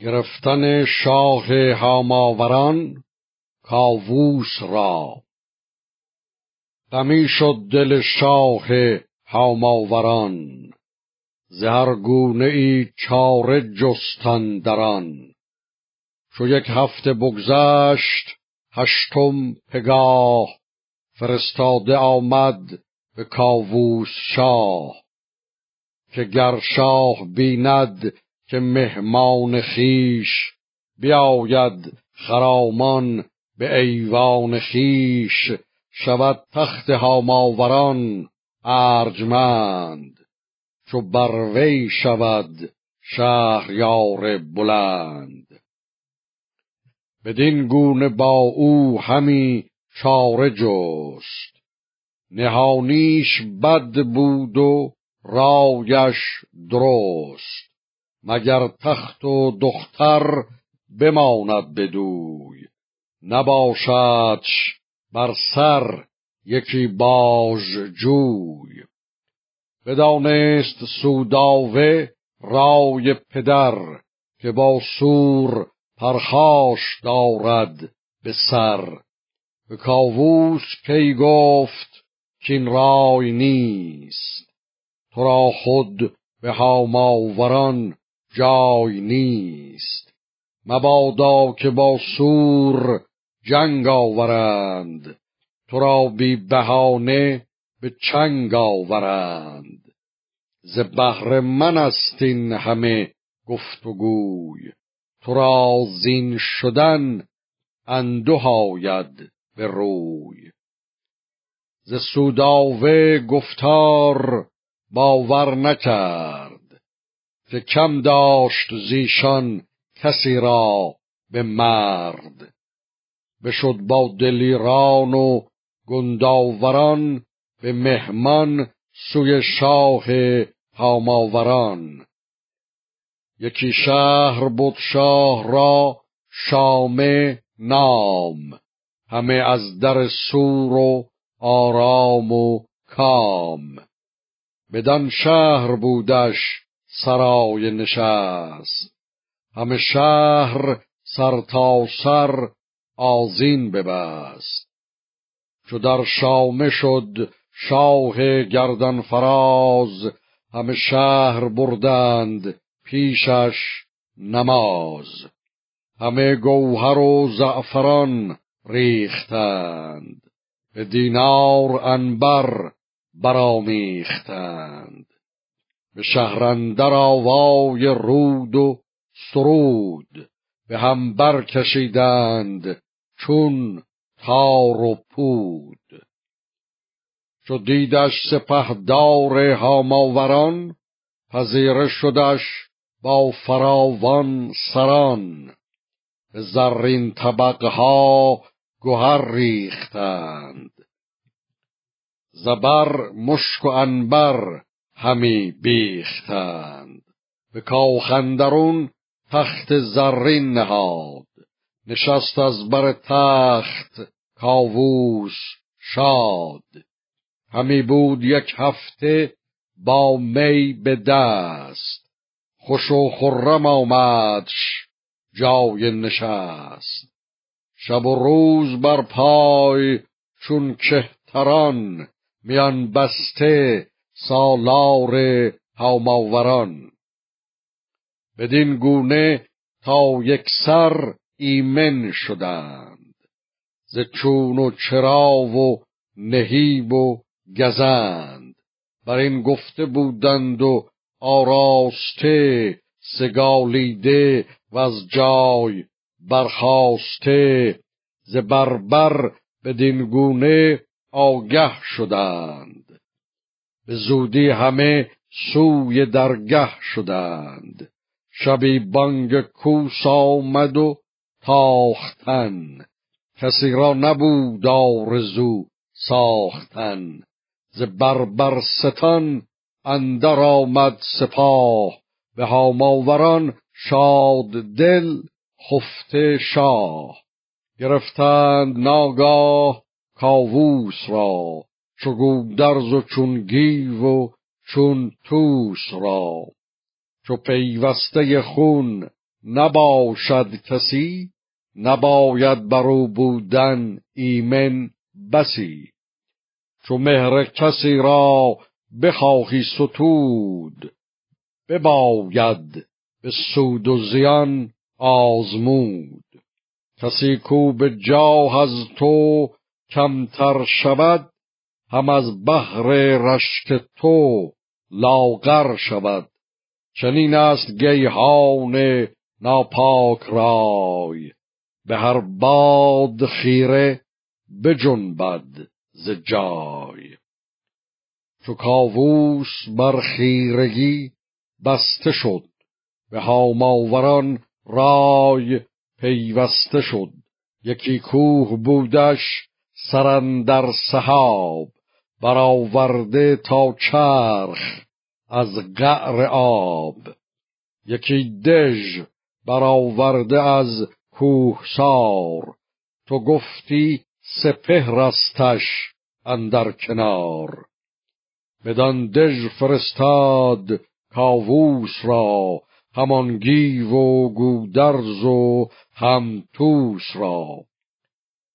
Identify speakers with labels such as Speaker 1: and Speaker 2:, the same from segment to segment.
Speaker 1: گرفتن شاه هاماوران کاووس را. غمی شد دل شاه هاماوران زهر گونه ای چاره جستن دران چو یک هفته بگذشت هشتم پگاه فرستاده آمد به کاووس شاه که گر شاه بیند که مهمان خیش بیاید خرامان به ایوان خیش شود تخت هاماوران ارجمند. چو بروی شود شهریار بلند. بدین گونه با او همی چاره جست. نهانیش بد بود و رایش درست. مگر تخت و دختر بماند بدوی. نباشدش بر سر یکی باژ جوی. بدانست سوداوه رای پدر که با سور پرخاش دارد به سر. به کاووس کی گفت کین رای نیست. تو را خود به هاماوران جای نیست. مبادا که با سور جنگ آورند. تو را بی بهانه به چنگ آورند. ز بهر من است این همه گفت و گوی تو را زین شدن انده آید به روی. ز سوداوه گفتار باور نکرد. که کم داشت زیشان کسی را به مرد. بشد با دلیران و گنداوران به مهمان سوی شاه هاماوران. یکی شهر بود شاه را شامه نام همه از در سور و آرام و کام. بدان شهر بودش سرای نشست. همه شهر سر تا سر آزین ببست. چو در شامه شد شاه گردن فراز همه شهر بردند پیشش نماز. همه گوهر و زعفران ریختند. به دینار انبر برامیختند به شهرندر آوای رود و سرود به هم برکشیدند چون تار و پود. چو دیدش سپهدار هاماوران پذیره شدش با فراوان سران. به زرین طبقها گهر ریختند. زبر مشک و انبر همی بیختند. به کاخندرون تخت زرین نهاد. نشست از بر تخت کاووس شاد. همی بود یک هفته با می به دست. خوش و خرم آمدش جای نشست. شب و روز بر پای چون کهتران میان بسته سالار هاماوران بدین گونه تا یک سر ایمن شدند. ز چون و چرا و نهیب و گزند. بر این گفته بودند و آراسته سگالیده و از جای برخاسته. ز بربر بدین گونه آگه شدند. به زودی همه سوی درگه شدند. شبی بانگ کوس آمد و تاختن. کسی را نبود آرزو ساختن. ز بربر ستان اندر آمد سپاه. به هاماوران شاد دل خفته شاه. گرفتند ناگاه کاووس را. چو گودرز و چون گیو و چون توس را. چو پیوسته خون نباشد کسی نباید برو بودن ایمن بسی. چو مهر کسی را بخواهی ستود بباید به سود و زیان آزمود. کسی کو به جاه از تو کمتر شود هم از بحر رشک تو لاغر شود. چنین است گیهان ناپاک رای. به هر باد خیره بجنبد ز جای. چو کاووس بر خیرگی بسته شد به هاماوران رای پیوسته شد. یکی کوه بودش سرندر سحاب. برآورده تا چرخ از قعر آب. یکی دژ برآورده از کوهسار. تو گفتی سپهرستش اندر کنار. بدان دژ فرستاد کاووس را همان گیو و گودرز و همتوس را.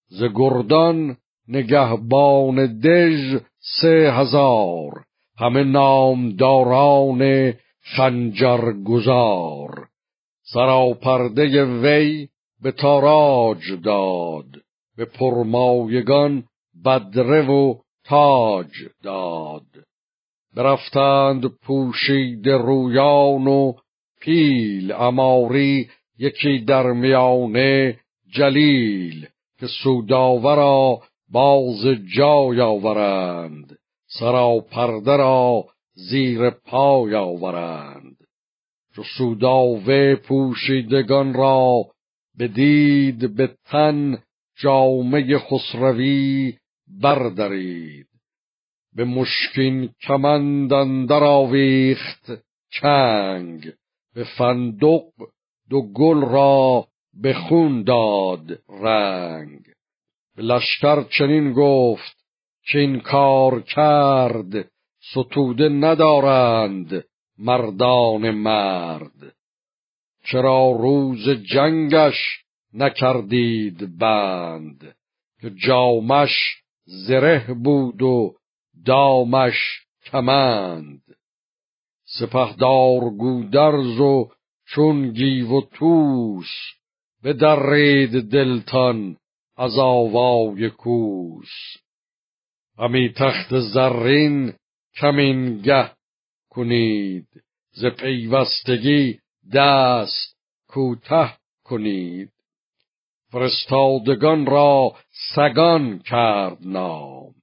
Speaker 1: ز گردان نگهبان دژ سه هزار همه نامداران خنجر گذار سراپرده وی به تاراج داد به پرمایگان بدره و تاج داد. برفتند پوشید رویان و پیل اماری یکی در میانه جلیل که سوداورا باز جای آورند. سراپرده را زیر پای آورند. چو سوداوه پوشیدگان را بدید به تن جامه خسروی بردارید به مشکین کمند اندر آویخت چنگ. به فندق دو گل را به خون داد رنگ. به لشکر چنین گفت که این کار کرد ستوده ندارند مردان مرد. چرا روز جنگش نکردید بند؟ که جامش زره بود و دامش کمند. سپهدار گودرز و چون گیو و توس بدرید دلتان از آوای کوس. همی تخت زرین کمینگه کنید. ز پیوستگی دست کوته کنید. فرستادگان را سگان کرد نام.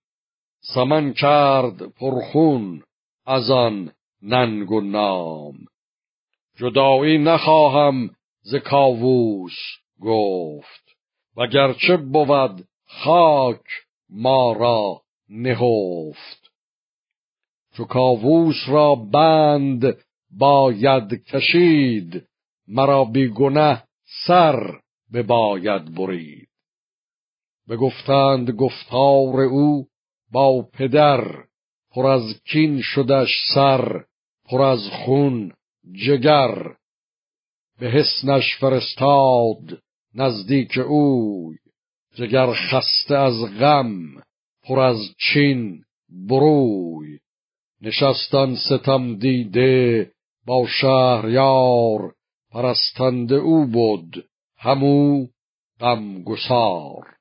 Speaker 1: سمن کرد پرخون از آن ننگ و نام. جدایی نخواهم ز کاووس گفت. وگرچه بود خاک ما را نهفت. چو کاووس را بند باید کشید مرا بیگنه سر بباید برید. بگفتند گفتار او با پدر پر از کین شدش سر پر از خون جگر. به حسنش فرستاد نزدیک اوی جگر خسته از غم پر از چین بروی. نشستن ستم دیده با شهریار پرستنده او بود همو غم گسار